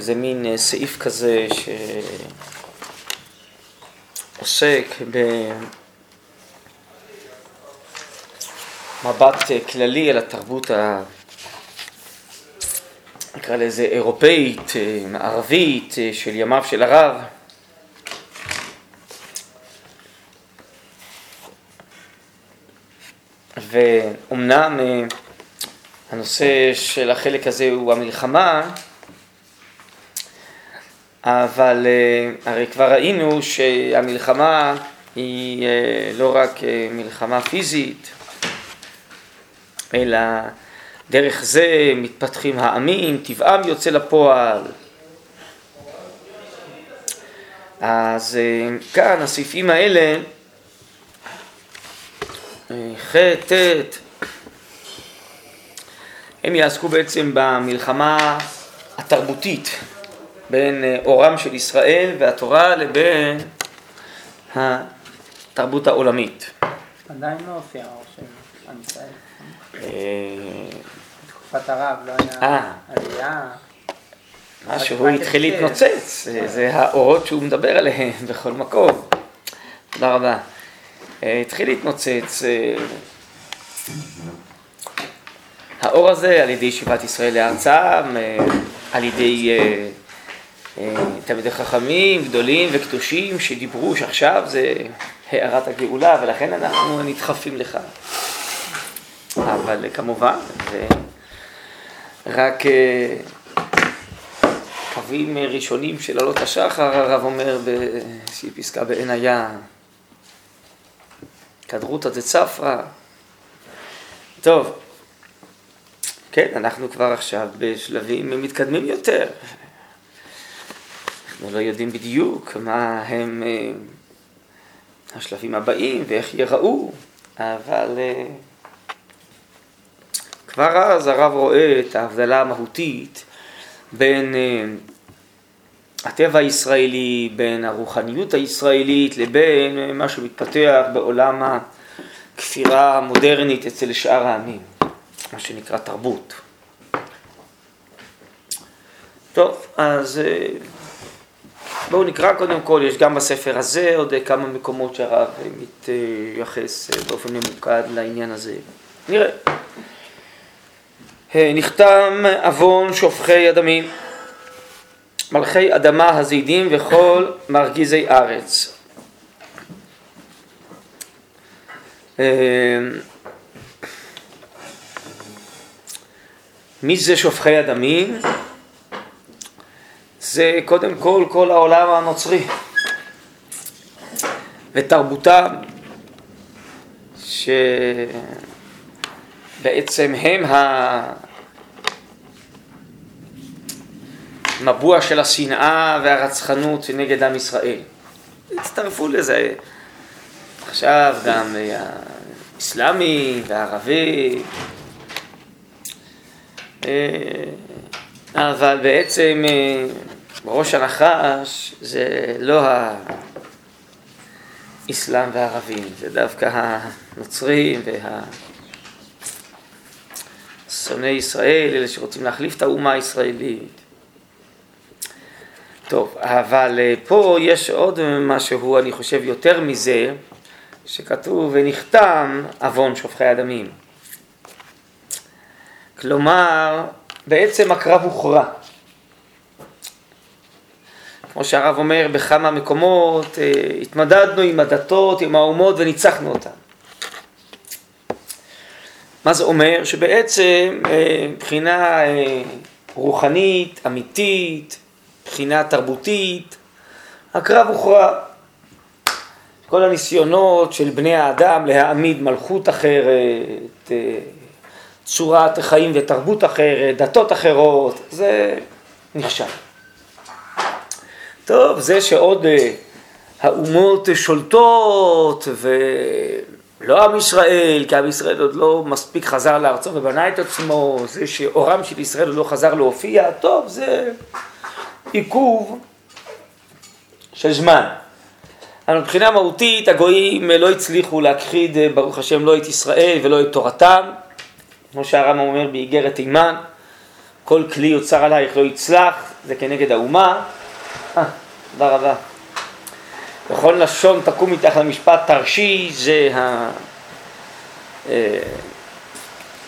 זה מין אה, סעיף כזה שעוסק במבט אה, כללי על התרבות ה... נקרא לזה אירופאית, אה, מערבית, של ימיו של הרב. ואומנם הנושא של החלק הזה הוא המלחמה, אבל אה, הרי כבר ראינו שהמלחמה היא אה, לא רק אה, מלחמה פיזית, אלא דרך זה מתפתחים העמים, טבעם יוצא לפועל. אז כאן הסעיפים האלה, ח', ט', הם יעסקו בעצם במלחמה התרבותית בין אה, אורם של ישראל והתורה לבין התרבות העולמית. עדיין לא הופיע האור של עם ישראל. אה, בתקופת הרב לא היה אה. עלייה. משהו התחיל להתנוצץ, זה האורות שהוא מדבר עליהם בכל מקום. תודה רבה. התחיל להתנוצץ. האור הזה על ידי ישיבת ישראל לארצם, על ידי אה, תלמידי חכמים גדולים וקדושים שדיברו שעכשיו זה הארת הגאולה ולכן אנחנו נדחפים לך. אבל כמובן, זה רק אה, קווים ראשונים של עלות השחר, הרב אומר באיזושהי פסקה בעין הים, כדרותא דצפרא. טוב, כן, אנחנו כבר עכשיו בשלבים מתקדמים יותר. אנחנו לא יודעים בדיוק מה הם אה, השלבים הבאים ואיך ייראו, אבל אה, כבר אז הרב רואה את ההבדלה המהותית בין אה, הטבע הישראלי, בין הרוחניות הישראלית לבין מה שמתפתח בעולם הכפירה המודרנית אצל שאר העמים, מה שנקרא תרבות. טוב, אז בואו נקרא קודם כל, יש גם בספר הזה עוד כמה מקומות שהרב מתייחס באופן ממוקד לעניין הזה. נראה. נחתם עוון שופכי הדמים, מלכי אדמה הזידים וכל מרגיזי ארץ. מי זה שופכי הדמים? זה קודם כל כל העולם הנוצרי. ותרבותם שבעצם הם המבוע של השנאה והרצחנות נגד עם ישראל. הצטרפו לזה. עכשיו גם האסלאמי והערבי אה, אבל בעצם אה, בראש הנחש זה לא האסלאם והערבים, זה דווקא הנוצרים והשונאי ישראל, אלה שרוצים להחליף את האומה הישראלית. טוב, אבל אה, פה יש עוד משהו, אני חושב, יותר מזה, שכתוב ונחתם עוון שופכי הדמים. כלומר, בעצם הקרב הוכרע. כמו שהרב אומר בכמה מקומות, אה, התמדדנו עם הדתות, עם האומות וניצחנו אותן. מה זה אומר? שבעצם אה, מבחינה אה, רוחנית, אמיתית, מבחינה תרבותית, הקרב הוכרע. כל הניסיונות של בני האדם להעמיד מלכות אחרת, צורת חיים ותרבות אחרת, דתות אחרות, זה נכשל. טוב, זה שעוד אה, האומות שולטות ולא עם ישראל, כי עם ישראל עוד לא מספיק חזר לארצו ובנה את עצמו, זה שאורם של ישראל עוד לא חזר להופיע, טוב, זה עיכוב של זמן. אבל מבחינה מהותית הגויים לא הצליחו להכחיד, ברוך השם, לא את ישראל ולא את תורתם. כמו שהרמב"ם אומר באיגרת תימן, כל כלי יוצר עלייך לא יצלח, זה כנגד האומה. אה, תודה רבה. בכל לשון תקום מתחת למשפט תרשי, זה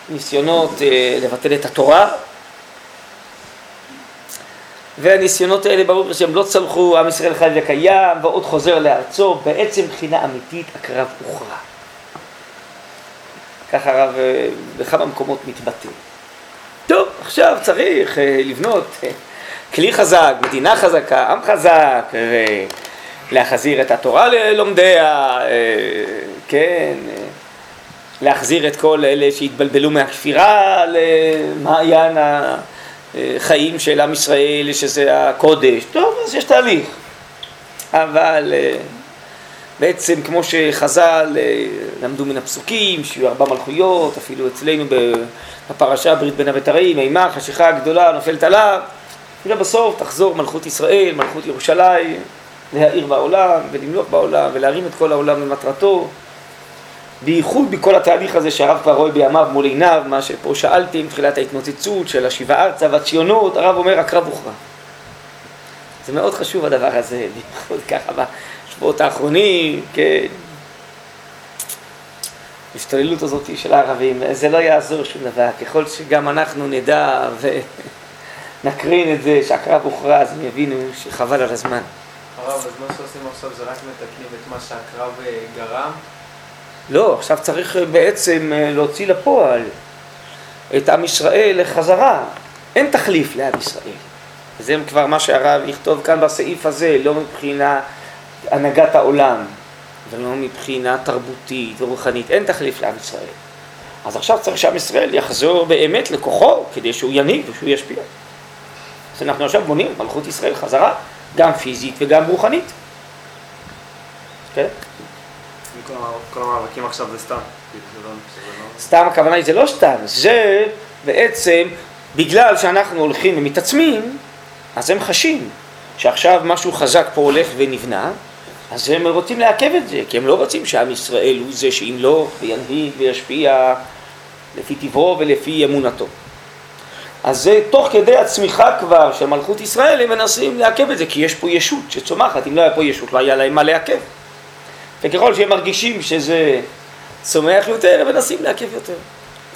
הניסיונות אה, לבטל את התורה. והניסיונות האלה ברור שהם לא צלחו, עם ישראל חי וקיים, ועוד חוזר לארצו, בעצם מבחינה אמיתית הקרב הוכרע. ככה הרב אה, בכמה מקומות מתבטא. טוב, עכשיו צריך אה, לבנות אה, כלי חזק, מדינה חזקה, עם חזק, להחזיר את התורה ללומדיה, כן, להחזיר את כל אלה שהתבלבלו מהכפירה למעיין החיים של עם ישראל, שזה הקודש. טוב, אז יש תהליך. אבל בעצם כמו שחז"ל אה, למדו מן הפסוקים, שיהיו ארבע מלכויות, אפילו אצלנו בפרשה ברית בין הבתרים, אימה, חשיכה גדולה נופלת עליו, ובסוף תחזור מלכות ישראל, מלכות ירושלים, להאיר בעולם ולמלוך בעולם ולהרים את כל העולם למטרתו. בייחוד בכל התהליך הזה שהרב כבר רואה בימיו מול עיניו, מה שפה שאלתי עם תחילת ההתנוצצות של השיבה ארצה והציונות, הרב אומר הקרב הוכרע. זה מאוד חשוב הדבר הזה, בייחוד ככה בשבועות האחרונים, כן. ההשתוללות הזאת של הערבים, זה לא יעזור שום דבר, ככל שגם אנחנו נדע ונקרין את זה שהקרב הוכרע, אז הם יבינו שחבל על הזמן. הרב, אז מה שעושים עכשיו זה רק מתקנים את מה שהקרב אה, גרם? לא, עכשיו צריך אה, בעצם אה, להוציא לפועל את עם ישראל לחזרה. אין תחליף לעם ישראל. זה כבר מה שהרב יכתוב כאן בסעיף הזה, לא מבחינה הנהגת העולם, ולא מבחינה תרבותית ורוחנית, אין תחליף לעם ישראל. אז עכשיו צריך שעם ישראל יחזור באמת לכוחו כדי שהוא ינהיג ושהוא ישפיע. אז אנחנו עכשיו בונים מלכות ישראל חזרה, גם פיזית וגם רוחנית. כן? כל המאבקים עכשיו זה סתם. לא- לא- סתם הכוונה היא זה לא סתם, זה בעצם בגלל שאנחנו הולכים ומתעצמים, אז הם חשים שעכשיו משהו חזק פה הולך ונבנה, אז הם רוצים לעכב את זה, כי הם לא רוצים שעם ישראל הוא זה שימלוך וינהיג וישפיע לפי טבעו ולפי אמונתו. אז זה תוך כדי הצמיחה כבר של מלכות ישראל, הם מנסים לעכב את זה, כי יש פה ישות שצומחת, אם לא היה פה ישות לא היה להם מה לעכב. וככל שהם מרגישים שזה צומח יותר, הם מנסים לעכב יותר.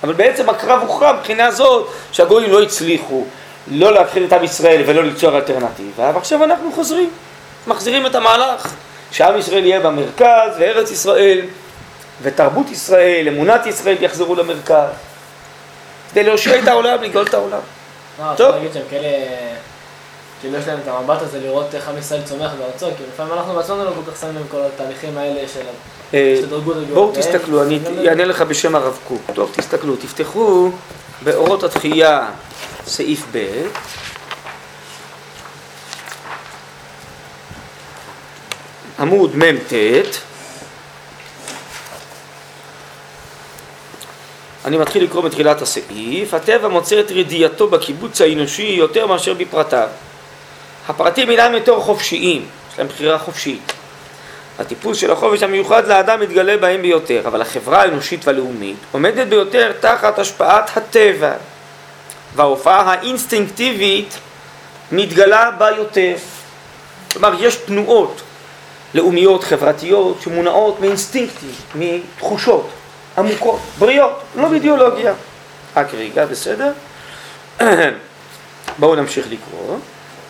אבל בעצם הקרב הוכרע מבחינה זאת שהגויים לא הצליחו לא להכחיד את עם ישראל ולא ליצור אלטרנטיבה, ועכשיו אנחנו חוזרים, מחזירים את המהלך. שעם ישראל יהיה במרכז, וארץ ישראל, ותרבות ישראל, אמונת ישראל יחזרו למרכז, כדי להושיע את העולם, לגאול את העולם. טוב. אפשר להגיד שהם כאלה, כאילו יש להם את המבט הזה לראות איך עם ישראל צומח בארצו, כי לפעמים אנחנו בעצמנו לא כל כך שמים כל התהליכים האלה של אה, בואו תסתכלו, אני אענה לך בשם הרב קוק. טוב, תסתכלו, תפתחו באורות התחייה, סעיף ב'. עמוד מ"ט, אני מתחיל לקרוא מתחילת הסעיף, הטבע מוצא את רדייתו בקיבוץ האנושי יותר מאשר בפרטיו. הפרטים אינם יותר חופשיים, יש להם בחירה חופשית. הטיפוס של החופש המיוחד לאדם מתגלה בהם ביותר, אבל החברה האנושית והלאומית עומדת ביותר תחת השפעת הטבע, וההופעה האינסטינקטיבית מתגלה בה יותר. כלומר, יש תנועות לאומיות, חברתיות, שמונעות מאינסטינקטים, מתחושות עמוקות, בריאות, לא באידיאולוגיה. רק רגע, בסדר? בואו נמשיך לקרוא.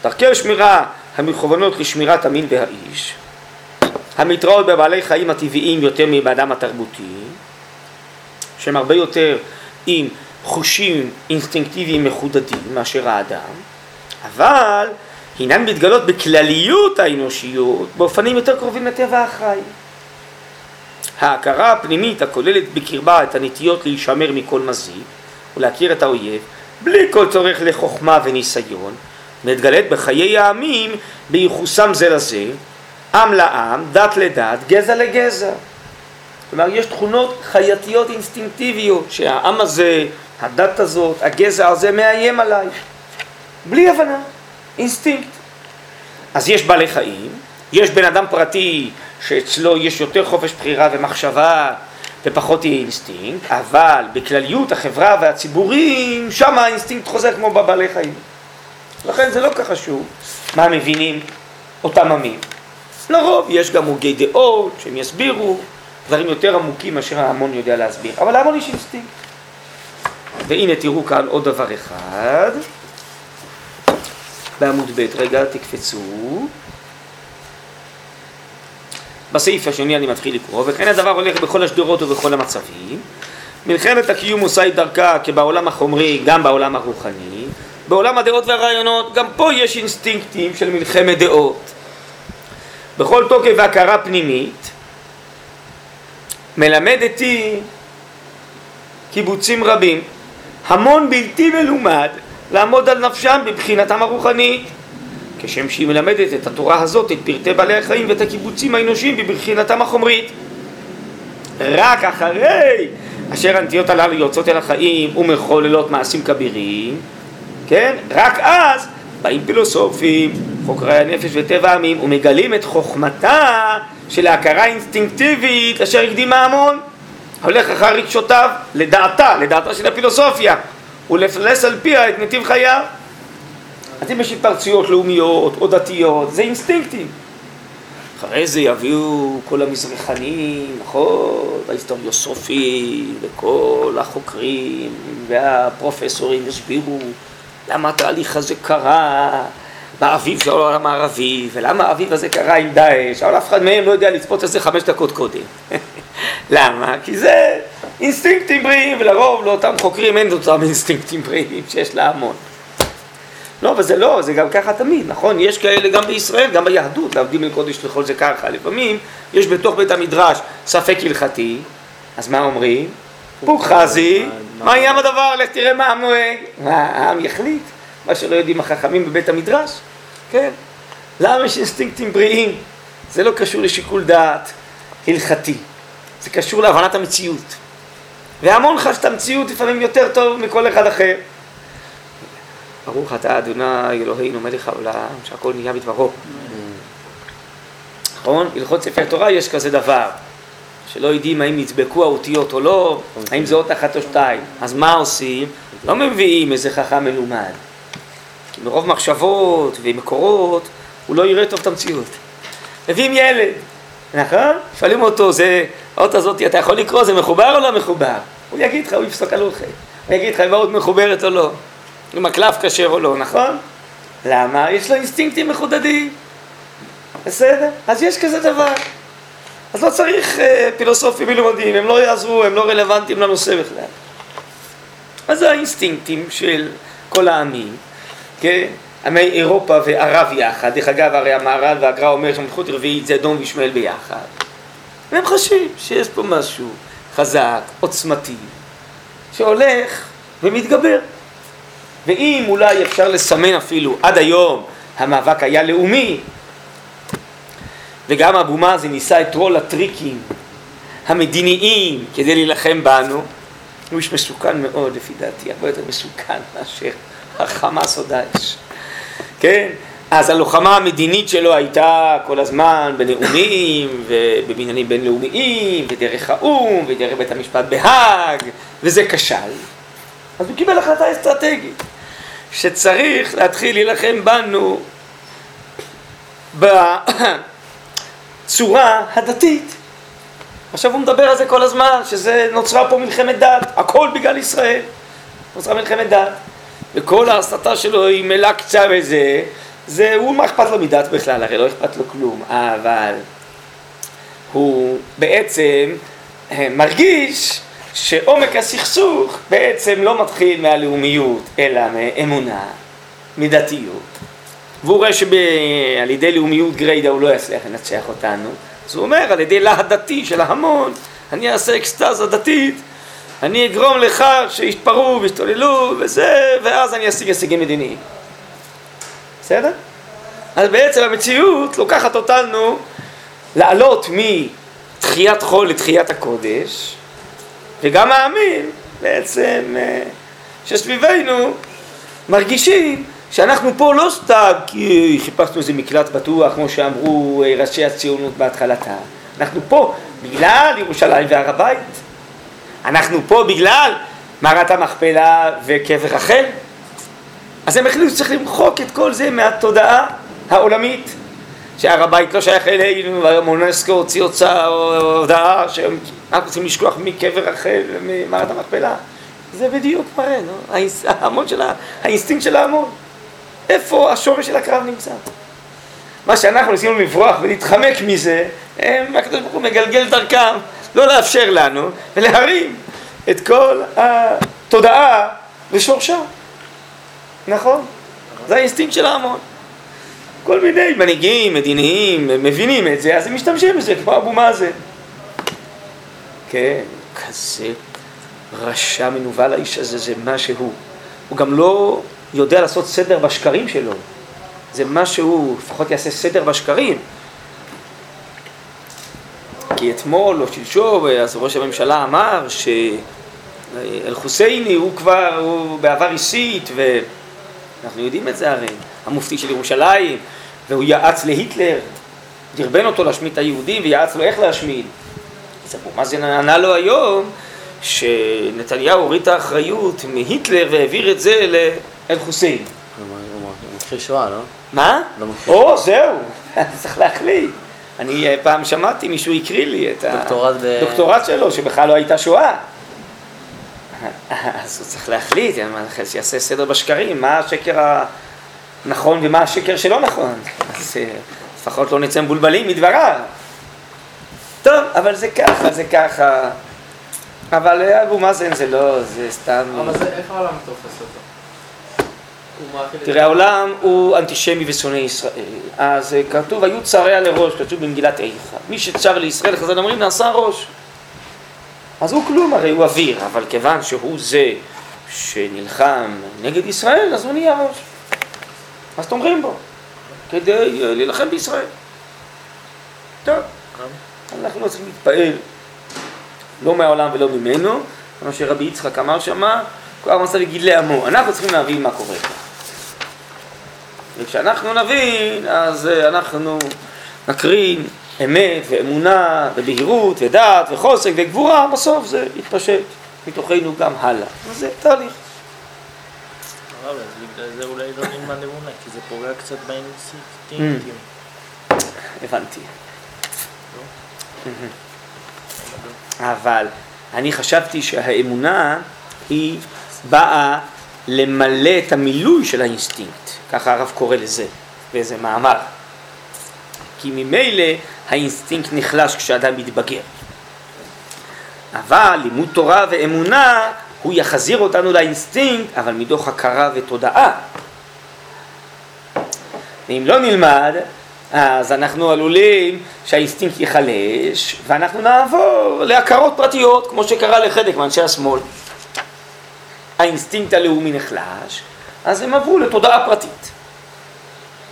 דרכי השמירה המכוונות לשמירת המין והאיש, המתראות בבעלי חיים הטבעיים יותר מבאדם התרבותי, שהם הרבה יותר עם חושים אינסטינקטיביים מחודדים מאשר האדם, אבל הינן מתגלות בכלליות האנושיות באופנים יותר קרובים לטבע החי. ההכרה הפנימית הכוללת בקרבה את הנטיות להישמר מכל מזיק ולהכיר את האויב בלי כל צורך לחוכמה וניסיון מתגלית בחיי העמים בייחוסם זה לזה, עם לעם, דת לדת, גזע לגזע. כלומר יש תכונות חייתיות אינסטינקטיביות שהעם הזה, הדת הזאת, הגזע הזה מאיים עליי בלי הבנה. אינסטינקט. אז יש בעלי חיים, יש בן אדם פרטי שאצלו יש יותר חופש בחירה ומחשבה ופחות יהיה אינסטינקט, אבל בכלליות החברה והציבורים, שם האינסטינקט חוזר כמו בבעלי חיים. לכן זה לא כך חשוב מה מבינים אותם עמים. לרוב יש גם הוגי דעות שהם יסבירו דברים יותר עמוקים מאשר ההמון יודע להסביר, אבל להמון יש אינסטינקט. והנה תראו כאן עוד דבר אחד, בעמוד ב', רגע תקפצו. בסעיף השני אני מתחיל לקרוא, וכן הדבר הולך בכל השדרות ובכל המצבים. מלחמת הקיום עושה את דרכה כבעולם החומרי, גם בעולם הרוחני. בעולם הדעות והרעיונות, גם פה יש אינסטינקטים של מלחמת דעות. בכל תוקף והכרה פנימית, מלמדתי קיבוצים רבים, המון בלתי מלומד, לעמוד על נפשם בבחינתם הרוחנית. כשם שהיא מלמדת את התורה הזאת, את פרטי בעלי החיים ואת הקיבוצים האנושיים בבחינתם החומרית. רק אחרי אשר הנטיות הללו יוצאות אל החיים ומחוללות מעשים כבירים, כן? רק אז באים פילוסופים, חוקרי הנפש וטבע העמים, ומגלים את חוכמתה של ההכרה האינסטינקטיבית אשר הקדימה המון. הולך אחר רגשותיו, לדעתה, לדעתה של הפילוסופיה, ולפלס על פיה את נתיב חייו. אז אם יש התפרצויות לאומיות או דתיות, זה אינסטינקטים. אחרי זה יביאו כל המזרחנים, נכון, וההיסטוריוסופים, וכל החוקרים והפרופסורים יסבירו למה התהליך הזה קרה באביב של העולם הערבי, ולמה האביב הזה קרה עם דאעש, אבל אף אחד מהם לא יודע לצפות על זה חמש דקות קודם. למה? כי זה אינסטינקטים בריאים, ולרוב לאותם חוקרים אין אותם אינסטינקטים בריאים שיש להמון. לא, אבל זה לא, זה גם ככה תמיד, נכון? יש כאלה גם בישראל, גם ביהדות, להבדיל מקודש לכל זה ככה. לפעמים יש בתוך בית המדרש ספק הלכתי, אז מה אומרים? פוק חזי, מה יהיה הדבר? לך תראה מה העם נוהג. העם יחליט? מה שלא יודעים החכמים בבית המדרש, כן? למה יש אינסטינקטים בריאים? זה לא קשור לשיקול דעת הלכתי, זה קשור להבנת המציאות. והמון חש את המציאות לפעמים יותר טוב מכל אחד אחר. ברוך אתה אדוני אלוהינו מלך העולם, שהכל נהיה בדברו. נכון? הלכות ספר תורה יש כזה דבר, שלא יודעים האם נדבקו האותיות או לא, האם זה אות אחת או שתיים. אז מה עושים? לא מביאים איזה חכם מלומד. כי מרוב מחשבות ומקורות, הוא לא יראה טוב את המציאות. מביאים ילד, נכון? שואלים אותו, זה, האות הזאת, אתה יכול לקרוא, זה מחובר או לא מחובר? הוא יגיד לך, הוא יפסוק על אולכם. הוא יגיד לך אם האות מחוברת או לא. אם הקלף כשר או לא, נכון? למה? יש לו אינסטינקטים מחודדים. בסדר? אז יש כזה דבר. אז לא צריך אה, פילוסופים מלומדים, הם לא יעזרו, הם לא רלוונטיים לנושא בכלל. אז זה האינסטינקטים של כל העמים, כן? עמי אירופה וערב יחד, דרך אגב הרי המהר"ל והגר"א אומר שמלכות רביעית זה אדום וישמעאל ביחד. והם חושבים שיש פה משהו חזק, עוצמתי, שהולך ומתגבר. ואם אולי אפשר לסמן אפילו, עד היום המאבק היה לאומי, וגם אבו מאזן ניסה את רול הטריקים המדיניים כדי להילחם בנו, הוא איש מסוכן מאוד לפי דעתי, הרבה יותר מסוכן מאשר החמאס או דאעש, כן? אז הלוחמה המדינית שלו הייתה כל הזמן בנאומים ובבניינים בינלאומיים ודרך האו"ם ודרך בית המשפט בהאג וזה כשל. אז הוא קיבל החלטה אסטרטגית שצריך להתחיל להילחם בנו בצורה הדתית. עכשיו הוא מדבר על זה כל הזמן, שזה נוצרה פה מלחמת דת, הכל בגלל ישראל. נוצרה מלחמת דת. וכל ההסתה שלו היא מלאה קצה וזה, זה, הוא מה אכפת לו מדת בכלל, הרי לא אכפת לו כלום, אבל הוא בעצם אה, מרגיש שעומק הסכסוך בעצם לא מתחיל מהלאומיות, אלא מאמונה, מדתיות. והוא רואה שעל ידי לאומיות גריידה הוא לא יצליח לנצח אותנו, אז הוא אומר, על ידי להט דתי של ההמון, אני אעשה אקסטזה דתית, אני אגרום לכך שיתפרעו וישתוללו וזה, ואז אני אשיג הישגים מדיניים. בסדר? אז בעצם המציאות לוקחת אותנו לעלות מתחיית חול לתחיית הקודש, וגם העמים בעצם אה, שסביבנו מרגישים שאנחנו פה לא סתם כי חיפשנו איזה מקלט בטוח, כמו שאמרו אה, ראשי הציונות בהתחלתה. אנחנו פה בגלל ירושלים והר הבית. אנחנו פה בגלל מערת המכפלה וקבר רחל. אז הם החליטו שצריך למחוק את כל זה מהתודעה העולמית. שהר הבית לא שייך אלינו, והמונסקו הוציא הודעה שהם רק רוצים לשכוח מקבר רחל וממערת המכפלה. זה בדיוק מראה, נו, ההמון של האינסטינקט של ההמון. איפה השורש של הקרב נמצא? מה שאנחנו ניסינו לברוח ולהתחמק מזה, הם, הקדוש ברוך הוא מגלגל דרכם, לא לאפשר לנו, ולהרים את כל התודעה לשורשה. נכון? זה האינסטינקט של ההמון. כל מיני מנהיגים, מדיניים, מבינים את זה, אז הם משתמשים בזה, כמו אבו מאזן. כן, כזה רשע מנוול האיש הזה, זה מה שהוא. הוא גם לא יודע לעשות סדר בשקרים שלו. זה מה שהוא, לפחות יעשה סדר בשקרים. כי אתמול או שלשום, אז ראש הממשלה אמר שאל-חוסייני הוא כבר, הוא בעבר אישית, ואנחנו יודעים את זה הרי, המופתי של ירושלים, והוא יעץ להיטלר, דרבן אותו להשמיד את היהודים ויעץ לו איך להשמיד. אז אבו מאזן ענה לו היום שנתניהו הוריד את האחריות מהיטלר והעביר את זה לאל חוסיין. הוא מכחיש שואה, לא? מה? לא מכחיש. או, זהו, צריך להחליט. אני אה, פעם שמעתי, מישהו הקריא לי את הדוקטורט שלו, שבכלל לא הייתה שואה. אז הוא צריך להחליט, שיעשה סדר בשקרים, מה השקר הנכון ומה השקר שלא נכון. אז אה, לפחות לא נצא מבולבלים מדבריו. טוב, אבל זה ככה, זה ככה. אבל אה, אבו מאזן זה לא, זה סתם... אבל זה, איך העולם תופס אותו? תראה, העולם הוא אנטישמי ושונא ישראל. אז אה, כתוב, היו צריה לראש, כתוב במגילת איכה. מי שצר לישראל, חז"ל אומרים, נעשה ראש. אז הוא כלום, הרי הוא אוויר, אבל כיוון שהוא זה שנלחם נגד ישראל, אז הוא נהיה ראש. אז תומכים בו, כדי אה, להילחם בישראל. טוב, אנחנו לא צריכים להתפעל, לא מהעולם ולא ממנו, כמו שרבי יצחק אמר שמה, כל המסע בגדלי עמו. אנחנו צריכים להבין מה קורה כאן. וכשאנחנו נבין, אז אה, אנחנו נקרין אמת ואמונה ובהירות ודעת וחוסק וגבורה, בסוף זה יתפשט מתוכנו גם הלאה. אז זה תהליך. הרב, אז בגלל זה אולי לא נלמד אמונה, כי זה פוגע קצת באינסטינקטים. הבנתי. אבל אני חשבתי שהאמונה היא באה למלא את המילוי של האינסטינקט, ככה הרב קורא לזה, באיזה מאמר. כי ממילא האינסטינקט נחלש כשאדם מתבגר. אבל לימוד תורה ואמונה הוא יחזיר אותנו לאינסטינקט, אבל מתוך הכרה ותודעה. ואם לא נלמד, אז אנחנו עלולים שהאינסטינקט ייחלש, ואנחנו נעבור להכרות פרטיות, כמו שקרה לחלק מאנשי השמאל. האינסטינקט הלאומי נחלש, אז הם עברו לתודעה פרטית.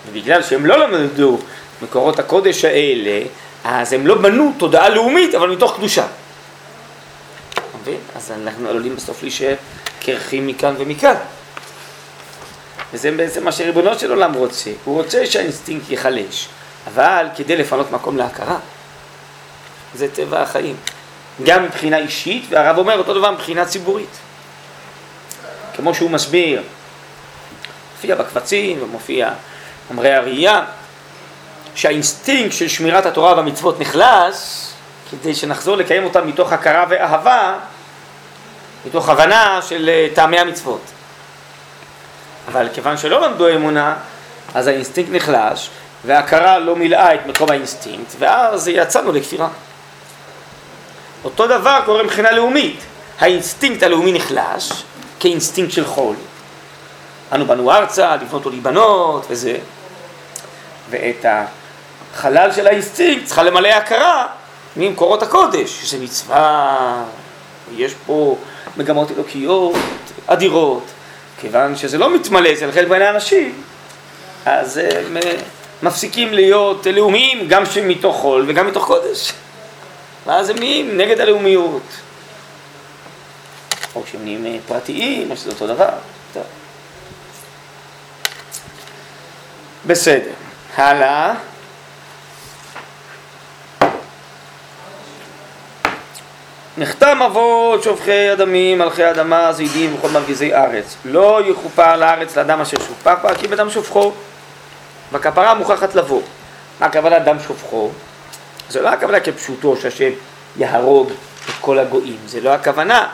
ובגלל שהם לא למדו מקורות הקודש האלה, אז הם לא בנו תודעה לאומית, אבל מתוך קדושה. מבין? אז אנחנו עלולים בסוף להישאר קרחים מכאן ומכאן. וזה בעצם מה שריבונו של עולם רוצה. הוא רוצה שהאינסטינקט ייחלש, אבל כדי לפנות מקום להכרה. זה טבע החיים. גם מבחינה אישית, והרב אומר אותו דבר מבחינה ציבורית. כמו שהוא מסביר, מופיע בקבצים ומופיע באמרי הראייה, שהאינסטינקט של שמירת התורה והמצוות נחלש, כדי שנחזור לקיים אותם מתוך הכרה ואהבה, מתוך הבנה של אה, טעמי המצוות. אבל כיוון שלא למדו אמונה, אז האינסטינקט נחלש, וההכרה לא מילאה את מקום האינסטינקט, ואז יצאנו לכפירה. אותו דבר קורה מבחינה לאומית. האינסטינקט הלאומי נחלש, כאינסטינקט של חול. אנו באנו ארצה, לבנות ולהיבנות, וזה. ואת החלל של האינסטינקט צריכה למלא הכרה ממקורות הקודש, שזה מצווה, יש פה מגמות אלוקיות אדירות. כיוון שזה לא מתמלא אצל חלק בין האנשים, אז הם אה, מפסיקים להיות לאומיים גם מתוך חול וגם מתוך קודש. ואז הם נהיים נגד הלאומיות. או שהם נהיים אה, פרטיים, או שזה אותו דבר. טוב. בסדר, הלאה. נחתם אבות שופכי אדמים, מלכי אדמה, זידים וכל מרגיזי ארץ. לא יכופר לארץ לאדם אשר שופך בה, כי בדם שופכו. והכפרה מוכרחת לבוא. מה הכוונה דם שופכו? זה לא הכוונה כפשוטו שהשם יהרוג את כל הגויים, זה לא הכוונה.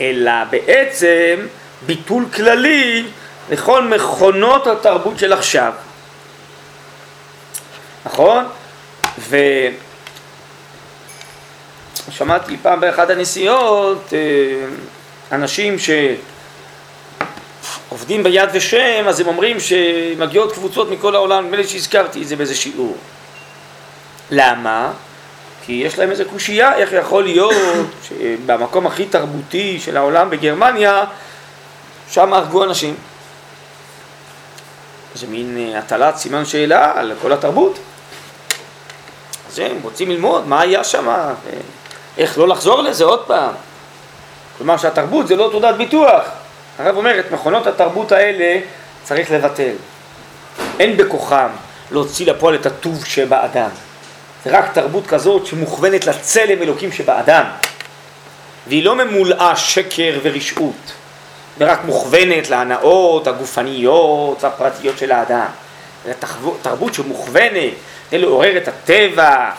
אלא בעצם ביטול כללי לכל מכונות התרבות של עכשיו. נכון? ושמעתי פעם באחת הנסיעות אה, אנשים שעובדים ביד ושם, אז הם אומרים שמגיעות קבוצות מכל העולם, נדמה לי שהזכרתי את זה באיזה שיעור. למה? כי יש להם איזה קושייה, איך יכול להיות שבמקום הכי תרבותי של העולם בגרמניה, שם הרגו אנשים. זה מין אה, הטלת סימן שאלה על כל התרבות. אז הם רוצים ללמוד מה היה שם, איך לא לחזור לזה עוד פעם. כלומר שהתרבות זה לא תעודת ביטוח. הרב אומר, את מכונות התרבות האלה צריך לבטל. אין בכוחם להוציא לפועל את הטוב שבאדם. זה רק תרבות כזאת שמוכוונת לצלם אלוקים שבאדם. והיא לא ממולאה שקר ורשעות, ורק מוכוונת להנאות הגופניות והפרטיות של האדם. אלא תרבות שמוכוונת כדי לעורר את הטבע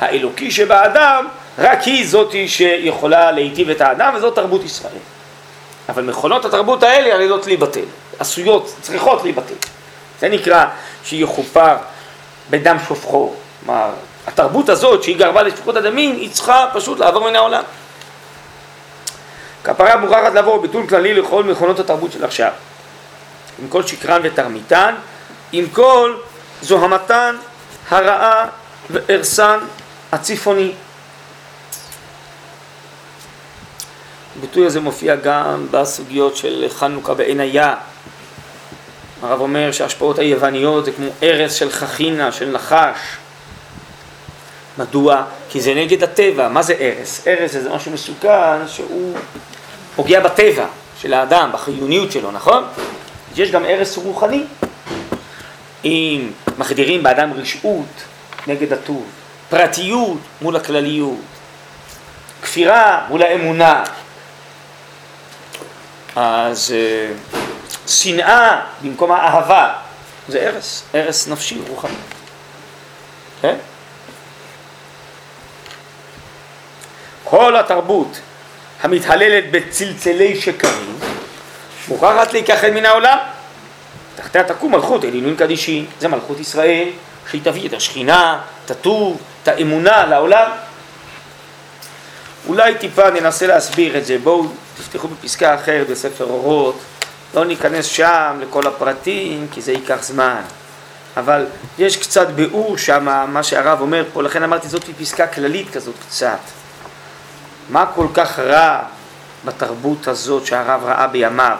האלוקי שבאדם, רק היא זאתי שיכולה להיטיב את האדם, וזאת תרבות ישראל. אבל מכונות התרבות האלה עלולות להיבטל, עשויות, צריכות להיבטל. זה נקרא שיכופר בדם שופכו. כלומר, התרבות הזאת שהיא גרבה לשפיכות הדמים, היא צריכה פשוט לעבור מן העולם. כפרה מוכרחת לעבור ביטול כללי לכל מכונות התרבות של עכשיו. עם כל שקרן ותרמיתן, עם כל זוהמתן הרעה וערסן הצפוני. הביטוי הזה מופיע גם בסוגיות של חנוכה בעין היה. הרב אומר שההשפעות היווניות זה כמו ארס של חכינה, של נחש. מדוע? כי זה נגד הטבע. מה זה ארס? ארס זה משהו מסוכן שהוא פוגע בטבע של האדם, בחיוניות שלו, נכון? יש גם ארס רוחני. אם מחדירים באדם רשעות נגד הטוב, פרטיות מול הכלליות, כפירה מול האמונה, אז uh, שנאה במקום האהבה, זה ארס, ארס נפשי, רוחני. כן? כל התרבות המתהללת בצלצלי שקרים מוכרחת להיכחד מן העולם. תחתיה תקום מלכות אלינון קדישי, זה מלכות ישראל, שהיא תביא את השכינה, את הטוב, את האמונה לעולם. אולי טיפה ננסה להסביר את זה, בואו תפתחו בפסקה אחרת בספר אורות, לא ניכנס שם לכל הפרטים כי זה ייקח זמן, אבל יש קצת ביאור שם, מה שהרב אומר פה, לכן אמרתי זאת פסקה כללית כזאת קצת. מה כל כך רע בתרבות הזאת שהרב ראה בימיו?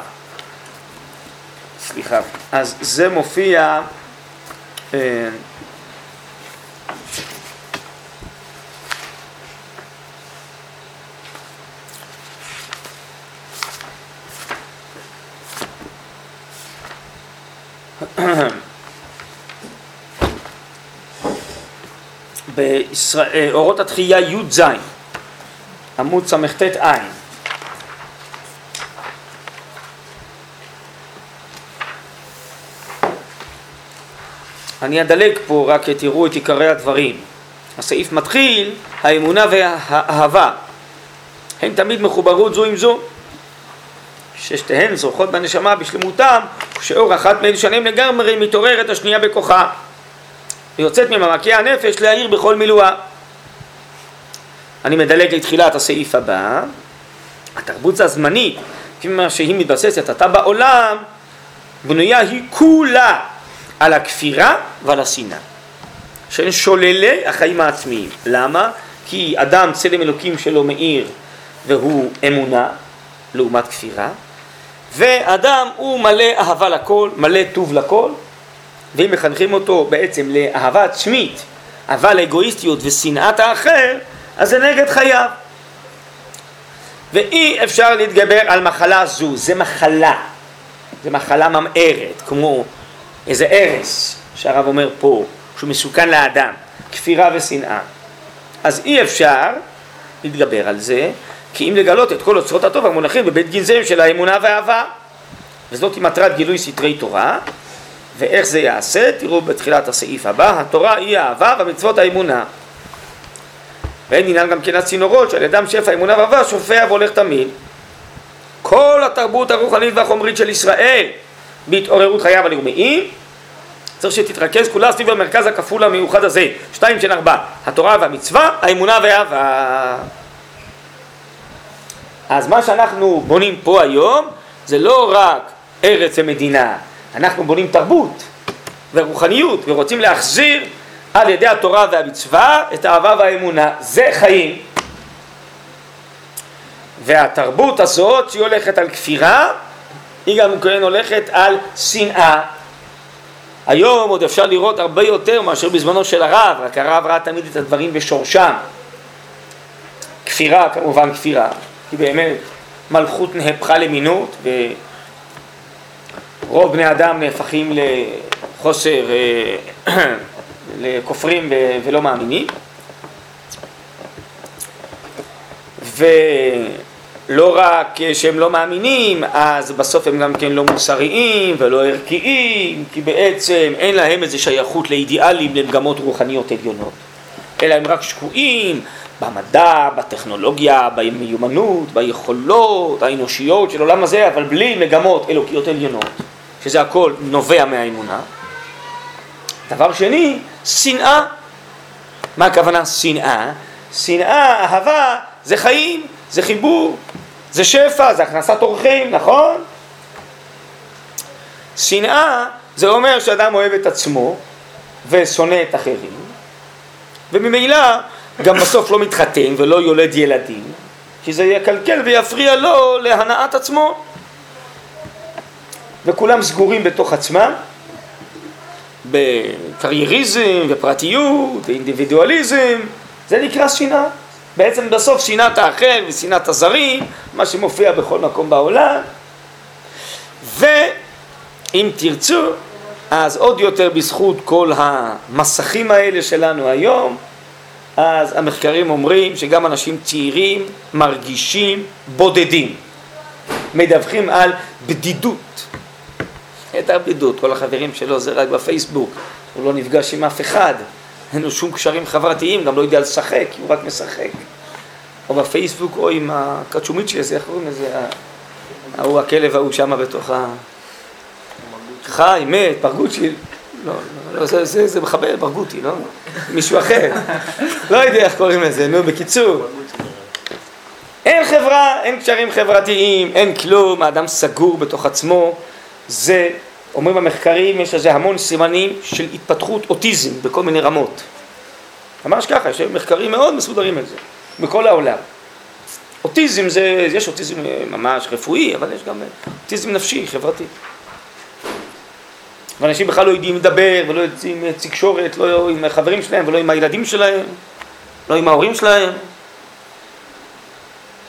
סליחה. אז זה מופיע אה, בישראל, אורות התחייה י"ז עמוד סט עין. אני אדלג פה רק תראו את עיקרי הדברים. הסעיף מתחיל, האמונה והאהבה הן תמיד מחוברות זו עם זו. ששתיהן זוכות בנשמה בשלמותם, כשאור אחת מהן שלם לגמרי מתעוררת השנייה בכוחה ויוצאת ממעמקי הנפש להאיר בכל מילואה. אני מדלג לתחילת הסעיף הבא, התרבות הזמנית, כפי מה שהיא מתבססת עתה בעולם, בנויה היא כולה על הכפירה ועל השנאה, שהן שוללי החיים העצמיים. למה? כי אדם צלם אלוקים שלו מאיר והוא אמונה לעומת כפירה, ואדם הוא מלא אהבה לכל, מלא טוב לכל, ואם מחנכים אותו בעצם לאהבה עצמית, אהבה לאגואיסטיות ושנאת האחר, אז זה נגד חייו. ואי אפשר להתגבר על מחלה זו, זה מחלה, זה מחלה ממארת, כמו איזה ארס שהרב אומר פה, שהוא מסוכן לאדם, כפירה ושנאה. אז אי אפשר להתגבר על זה, כי אם לגלות את כל אוצרות הטוב המונחים בבית גנזיהם של האמונה והאהבה. וזאת היא מטרת גילוי סתרי תורה, ואיך זה יעשה? תראו בתחילת הסעיף הבא, התורה היא האהבה והמצוות האמונה. ואין עניין גם כן הצינורות שעל ידם שפע אמונה ואהבה שופע והולך תמיד. כל התרבות הרוחנית והחומרית של ישראל בהתעוררות חייו הלאומיים צריך שתתרכז כולה סביב המרכז הכפול המיוחד הזה, שתיים של ארבע, התורה והמצווה, האמונה והאהבה. אז מה שאנחנו בונים פה היום זה לא רק ארץ ומדינה, אנחנו בונים תרבות ורוחניות ורוצים להחזיר על ידי התורה והמצווה את האהבה והאמונה, זה חיים. והתרבות הזאת שהיא הולכת על כפירה, היא גם כן הולכת על שנאה. היום עוד אפשר לראות הרבה יותר מאשר בזמנו של הרב, רק הרב ראה תמיד את הדברים בשורשם. כפירה כמובן כפירה, כי באמת מלכות נהפכה למינות ורוב בני אדם נהפכים לחוסר, אה, לכופרים ולא מאמינים. ולא רק שהם לא מאמינים, אז בסוף הם גם כן לא מוסריים ולא ערכיים, כי בעצם אין להם איזו שייכות לאידיאלים, למגמות רוחניות עליונות, אלא הם רק שקועים במדע, בטכנולוגיה, במיומנות, ביכולות האנושיות של העולם הזה, אבל בלי מגמות אלוקיות עליונות, שזה הכל נובע מהאמונה. דבר שני, שנאה. מה הכוונה שנאה? שנאה, אהבה, זה חיים, זה חיבור, זה שפע, זה הכנסת אורחים, נכון? שנאה זה אומר שאדם אוהב את עצמו ושונא את אחרים, וממילא גם בסוף לא מתחתן ולא יולד ילדים, כי זה יקלקל ויפריע לו להנאת עצמו. וכולם סגורים בתוך עצמם, בקרייריזם ופרטיות ואינדיבידואליזם, זה נקרא שנאה. בעצם בסוף שנאת האחר ושנאת הזרים, מה שמופיע בכל מקום בעולם. ואם תרצו, אז עוד יותר בזכות כל המסכים האלה שלנו היום, אז המחקרים אומרים שגם אנשים צעירים מרגישים בודדים, מדווחים על בדידות. את הבדידות, כל החברים שלו זה רק בפייסבוק, הוא לא נפגש עם אף אחד, אין לו שום קשרים חברתיים, גם לא יודע לשחק, הוא רק משחק. או בפייסבוק או עם הקצ'ומיצ'י הזה, איך קוראים לזה? ההוא, הכלב ההוא שם בתוך ה... חי, מת, פרגוצ'י, לא, לא, זה, זה, זה מחבל, ברגותי, לא? מישהו אחר. לא יודע איך קוראים לזה, נו, בקיצור. אין חברה, אין קשרים חברתיים, אין כלום, האדם סגור בתוך עצמו. זה, אומרים המחקרים, יש לזה המון סימנים של התפתחות אוטיזם בכל מיני רמות. ממש ככה, יש מחקרים מאוד מסודרים על זה, בכל העולם. אוטיזם זה, יש אוטיזם ממש רפואי, אבל יש גם אוטיזם נפשי, חברתי. ואנשים בכלל לא יודעים לדבר, ולא יודעים תקשורת, לא עם החברים שלהם, ולא עם הילדים שלהם, לא עם ההורים שלהם.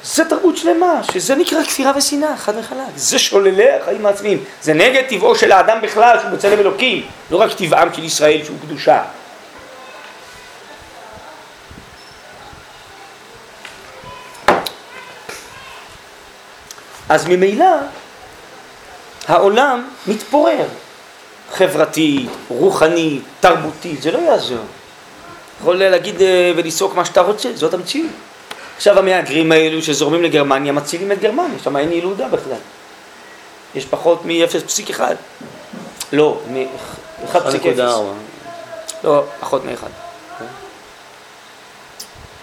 זה תרבות שלמה, שזה נקרא כפירה ושנאה, חד וחלק. זה שוללי החיים העצמיים. זה נגד טבעו של האדם בכלל, שהוא בצלם אלוקים, לא רק טבעם של ישראל שהוא קדושה. אז ממילא העולם מתפורר. חברתית, רוחנית, תרבותית, זה לא יעזור. יכול להגיד אה, ולצעוק מה שאתה רוצה, זאת המציאות. עכשיו המהגרים האלו שזורמים לגרמניה מצילים את גרמניה, שם אין ילודה בכלל. יש פחות מ-0.1. לא, מ-1.0. לא, פחות מ-1.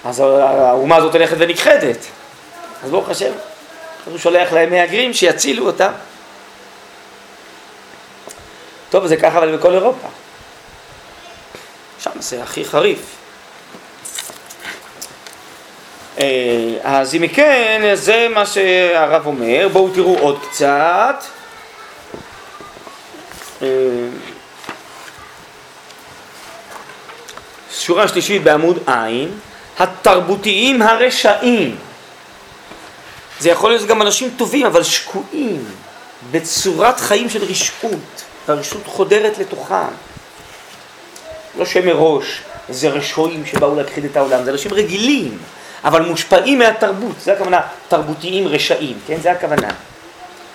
אז האומה הזאת הולכת ונכחדת. אז ברוך השם, הוא שולח להם מהגרים שיצילו אותם. טוב, זה ככה אבל בכל אירופה. שם זה הכי חריף. אה, אז אם כן, זה מה שהרב אומר. בואו תראו עוד קצת. אה, שורה שלישית בעמוד עין, התרבותיים הרשעים. זה יכול להיות גם אנשים טובים, אבל שקועים, בצורת חיים של רשעות. והרשות חודרת לתוכם. לא שמראש איזה רשועים שבאו להכחיד את העולם, זה אנשים רגילים, אבל מושפעים מהתרבות, זה הכוונה, תרבותיים רשעים, כן? זה הכוונה.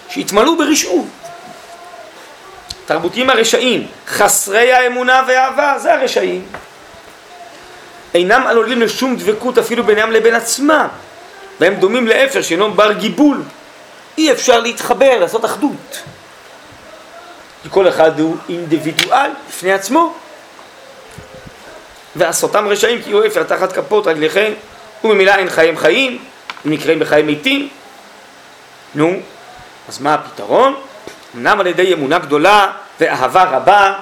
שהתמלאו ברשעות. תרבותיים הרשעים, חסרי האמונה והאהבה, זה הרשעים. אינם עלולים לשום דבקות אפילו בינם לבין עצמם, והם דומים לאפר שאינו בר גיבול. אי אפשר להתחבר, לעשות אחדות. כי כל אחד הוא אינדיבידואל בפני עצמו. ועשותם רשעים כי הוא אפר תחת כפות רגליכם, וממילא אין חיים חיים, הם נקראים בחיי מתים. נו, אז מה הפתרון? אמנם על ידי אמונה גדולה ואהבה רבה,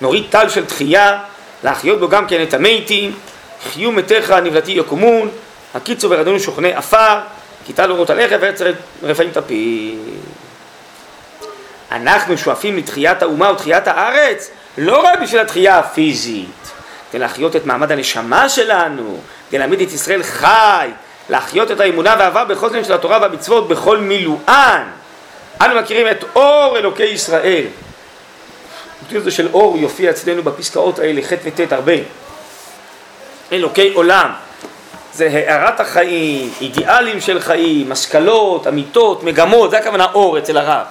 נוריד טל של תחייה, להחיות בו גם כן את המתים, חיו מתיך נבלתי יקומון, הקיצו ורדונו שוכני עפר, כי טל אורות הלחם ועצר רפאים תפיל. אנחנו שואפים לתחיית האומה ותחיית הארץ, לא רק בשביל התחייה הפיזית, כדי להחיות את מעמד הנשמה שלנו, כדי להעמיד את ישראל חי, להחיות את האמונה בכל זמן של התורה והמצוות בכל מילואן. אנו מכירים את אור אלוקי ישראל. הביטוי הזה של אור יופיע אצלנו בפסקאות האלה, ח' וט' הרבה. אלוקי עולם. זה הארת החיים, אידיאלים של חיים, השכלות, אמיתות, מגמות, זה הכוונה אור אצל הרב.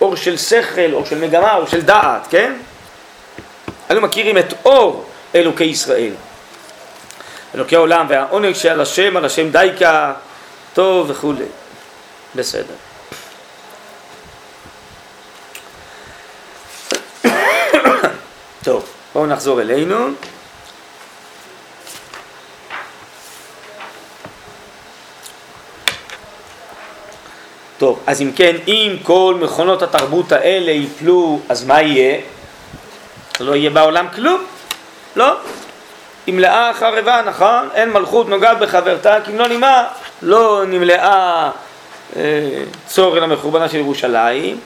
אור של שכל, אור של מגמה, אור של דעת, כן? אנו מכירים את אור אלוקי ישראל. אלוקי העולם והעונג שעל השם, על השם דייקה, טוב וכולי. בסדר. טוב, בואו נחזור אלינו. טוב, אז אם כן, אם כל מכונות התרבות האלה ייפלו, אז מה יהיה? לא יהיה בעולם כלום, לא. ימלאה חרבה, נכון? אין מלכות נוגעת בחברתה, כי אם לא נימה, לא נמלאה אה, צור אל המחורבנה של ירושלים.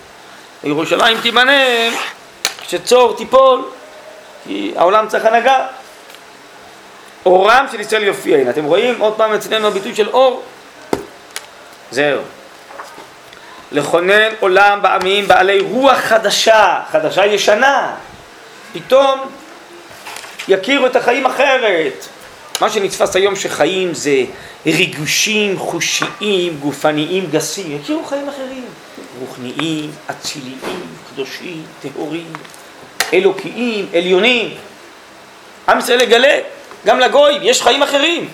ירושלים תימנה כשצור תיפול, כי העולם צריך הנהגה. אורם של ישראל יופיע, הנה אתם רואים עוד פעם אצלנו הביטוי של אור. זהו. לכונן עולם בעמים בעלי רוח חדשה, חדשה ישנה. פתאום יכירו את החיים אחרת. מה שנתפס היום שחיים זה ריגושים חושיים, גופניים, גסים. יכירו חיים אחרים. רוחניים, אציליים, קדושים, טהורים, אלוקיים, עליונים. עם ישראל יגלה, גם לגויים, יש חיים אחרים.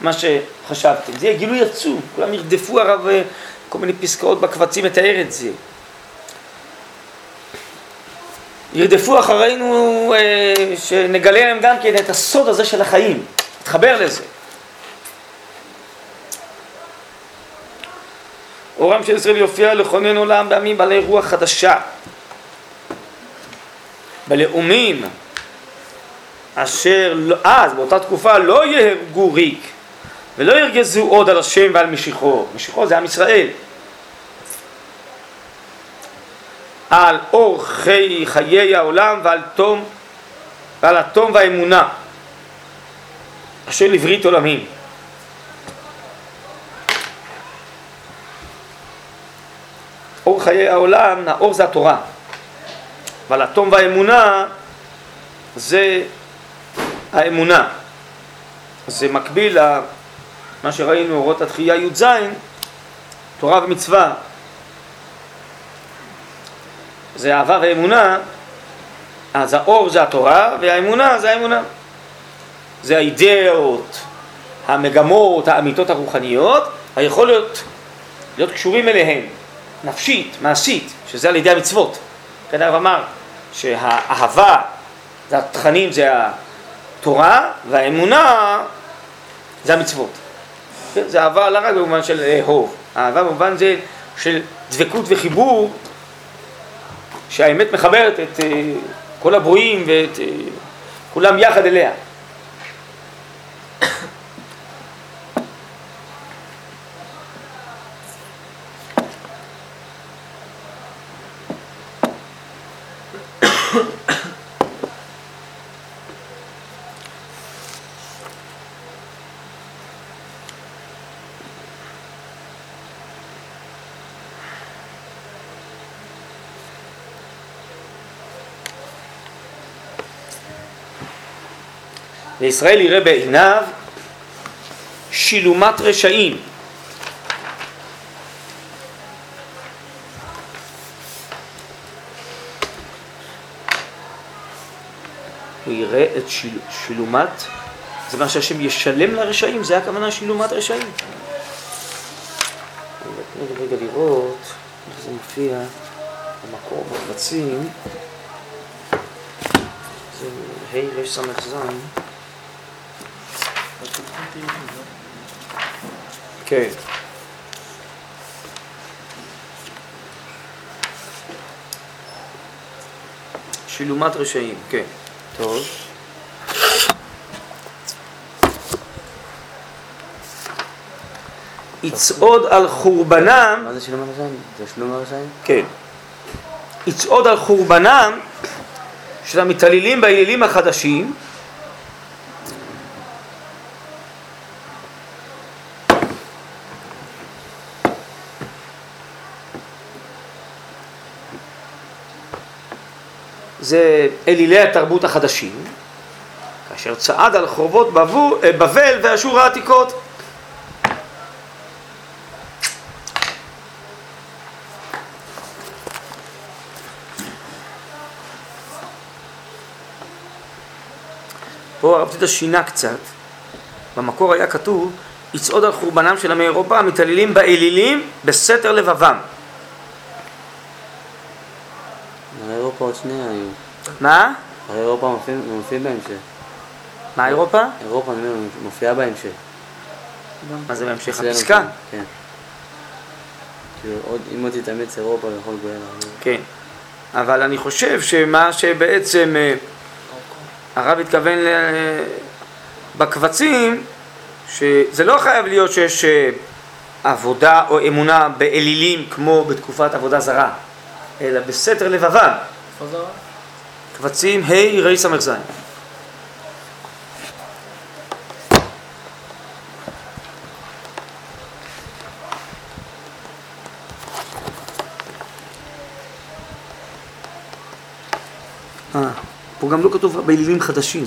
מה שחשבתם. זה יהיה גילוי עצום. כולם ירדפו הרב כל מיני פסקאות בקבצים מתאר את זה. ירדפו אחרינו אה, שנגלה להם גם כן את הסוד הזה של החיים, נתחבר לזה. אורם של ישראל יופיע לכונן עולם בעמים בעלי רוח חדשה. בלאומים אשר לא- אז באותה תקופה לא יהרגו ריק ולא ירגזו עוד על השם ועל משיחו, משיחו זה עם ישראל, על אור חי, חיי העולם ועל תום ועל התום והאמונה אשר לברית עולמים. אור חיי העולם, האור זה התורה, אבל התום והאמונה זה האמונה. זה מקביל למה שראינו, אורות התחייה י"ז, תורה ומצווה. זה אהבה ואמונה, אז האור זה התורה והאמונה זה האמונה. זה האידאות, המגמות, האמיתות הרוחניות, היכולת להיות קשורים אליהן, נפשית, מעשית, שזה על ידי המצוות. כן הרב אמר שהאהבה, זה התכנים, זה התורה, והאמונה זה המצוות. זה אהבה לא רק במובן של לאהוב, אהבה במובן זה של דבקות וחיבור שהאמת מחברת את אה, כל הברואים ואת אה, כולם יחד אליה. וישראל יראה בעיניו שילומת רשעים. הוא יראה את שיל... שילומת, זה מה שהשם ישלם לרשעים, זה הכוונה שילומת רשעים. רגע, רגע לראות איך זה מופיע במקור בקבצים. זה ה' רס"ז. כן. שילומת רשעים, כן. טוב. יצעוד על חורבנם, מה זה שילום הרשעים? זה שלום הרשעים? כן, יצעוד על חורבנם של המתעללים באלילים החדשים, זה אלילי התרבות החדשים, כאשר צעד על חורבות אה, בבל ואשור העתיקות. פה הרב טיטה שינה קצת, במקור היה כתוב יצעוד על חורבנם של עמי אירופה המתעללים באלילים בסתר לבבם. הרי אירופה עוד שנייה היו. מה? הרי אירופה מופיע- מופיע בהמשך. מה אירופה? אירופה, מופיעה בהמשך. מה זה בהמשך אצלנו הפסקה? כן, כן. כאילו, אם עוד תתאמץ אירופה, יכול גואל לעבור. כן. אבל אני חושב שמה שבעצם אה, הרב התכוון ל- בקבצים, שזה לא חייב להיות שיש אה, עבודה או אמונה באלילים כמו בתקופת עבודה זרה, אלא בסתר לבבם. קבצים ה' רס"ז. אה, פה גם לא כתוב באלילים חדשים.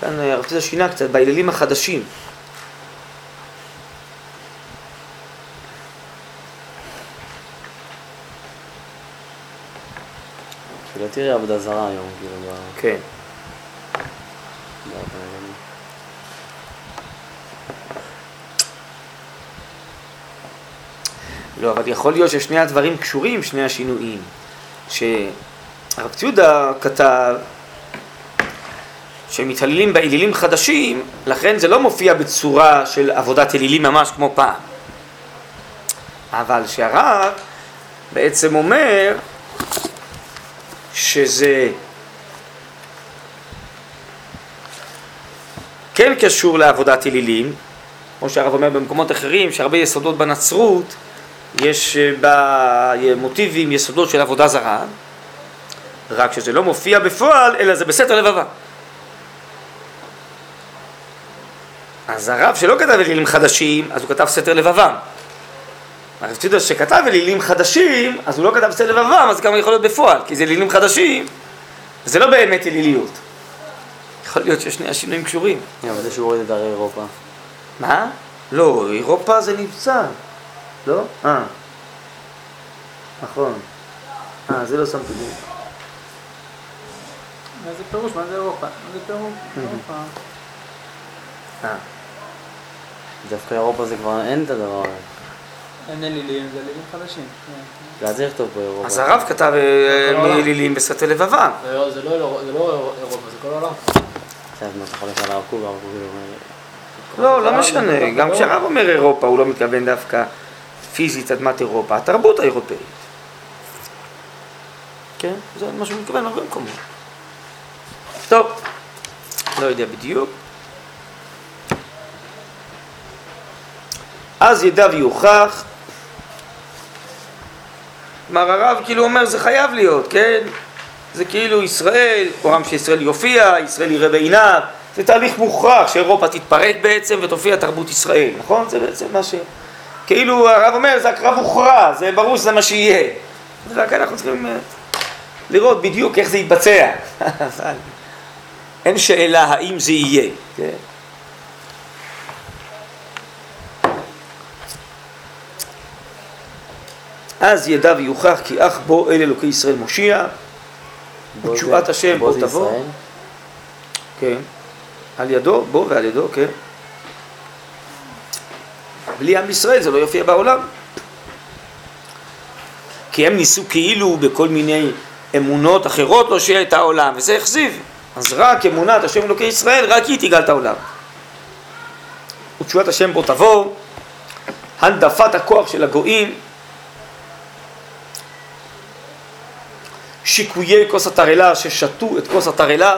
כאן אה, ציטה שינה קצת, באלילים החדשים. כאילו, תראי עבודה זרה היום, כאילו, ב... כן. לא, אבל יכול להיות ששני הדברים קשורים, שני השינויים. שהרב ציודה כתב שמתעללים באלילים חדשים, לכן זה לא מופיע בצורה של עבודת אלילים ממש כמו פעם. אבל שהרב בעצם אומר שזה כן קשור לעבודת אלילים, כמו שהרב אומר במקומות אחרים, שהרבה יסודות בנצרות יש אה, במוטיבים יסודות של עבודה זרה, רק שזה לא מופיע בפועל, אלא זה בסתר לבבה. אז הרב שלא כתב אלילים חדשים, אז הוא כתב סתר לבבם. הרב ציודה שכתב אלילים חדשים, אז הוא לא כתב סתר לבבם, אז כמה יכול להיות בפועל, כי זה אלילים חדשים, זה לא באמת אליליות. יכול להיות ששני השינויים קשורים. אבל זה שהוא הוריד את הרי אירופה. מה? לא, אירופה זה נבצר. לא? אה. נכון. אה, זה לא שמתי לב. מה זה פירוש? מה זה אירופה? מה זה פירוש? אירופה. אה. דווקא אירופה זה כבר אין את הדבר הזה. אין אלילים, זה אלילים חדשים. כן. זה צריך לכתוב פה אירופה. אז הרב כתב אה, מאלילים בסרטי לבבם. זה לא- לא לא אירופה, זה כל העולם. עכשיו, מה אתה חולק על הרב קוק כאילו אומר... לא, לא משנה. גם כשהרב אומר אירופה, הוא לא מתכוון דווקא פיזית אדמת אירופה, התרבות האירופאית. כן, זה מה שהוא מתכוון הרבה מקומות. טוב, לא יודע בדיוק. אז ידע ויוכח. כלומר הרב כאילו אומר זה חייב להיות, כן? זה כאילו ישראל, עולם שישראל יופיע, ישראל יראה בעיניו, זה תהליך מוכרח שאירופה תתפרק בעצם ותופיע תרבות ישראל, נכון? זה בעצם מה ש... כאילו הרב אומר, זה הקרב הוכרע, זה ברור שזה מה שיהיה. רק אנחנו צריכים... אה, לראות בדיוק איך זה יתבצע. אין שאלה האם זה יהיה. כן? אז ידע ויוכח כי אך בו אל אלוקי ישראל מושיע, זה- השם בו תבוא. כן. על ידו, בו ועל ידו, כן. בלי עם ישראל זה לא יופיע בעולם. כי הם ניסו כאילו בכל מיני אמונות אחרות להושיע את העולם, וזה אכזיב. אז רק אמונת השם אלוקי ישראל, רק היא תגאל את העולם. ותשובת השם בו תבוא, הנדפת הכוח של הגויים, שיקויי כוס התרעלה ששתו את כוס התרעלה,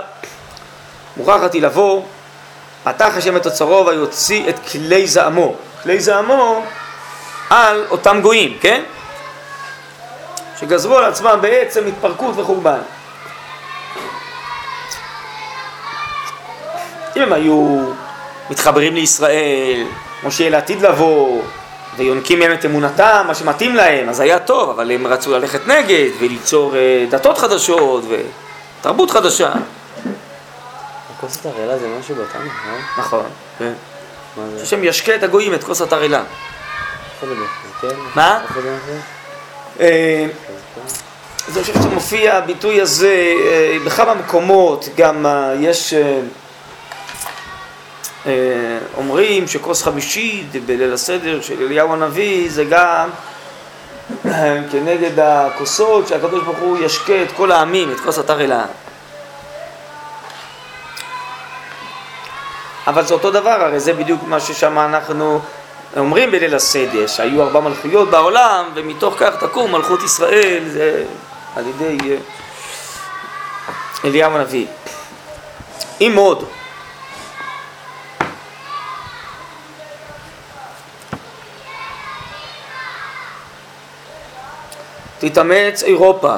מוכרחת היא לבוא, פתח השם את אוצרו ויוציא את כלי זעמו. כלי זעמו על אותם גויים, כן? שגזרו על עצמם בעצם התפרקות וחורבן. אם הם היו מתחברים לישראל, כמו שיהיה לעתיד לבוא, ויונקים מהם את אמונתם, מה שמתאים להם, אז היה טוב, אבל הם רצו ללכת נגד, וליצור אה, דתות חדשות, ותרבות חדשה. כוס התרעלה זה משהו בתנ"ך, לא? נכון, כן. השם ישקה את הגויים את כוס התרעלה. ביחזקאל? מה? אה, אני חושב שמופיע הביטוי הזה אה, בכמה מקומות, גם אה, יש, אה, אה, אומרים שכוס חמישית בליל הסדר של אליהו הנביא זה גם אה, כנגד הכוסות שהקדוש ברוך הוא ישקה את כל העמים, את כוס התרעלה. אבל זה אותו דבר, הרי זה בדיוק מה ששם אנחנו אומרים בליל הסדר, שהיו ארבע מלכויות בעולם, ומתוך כך תקום מלכות ישראל, זה על ידי אה, אליהו הנביא. אם עוד, תתאמץ אירופה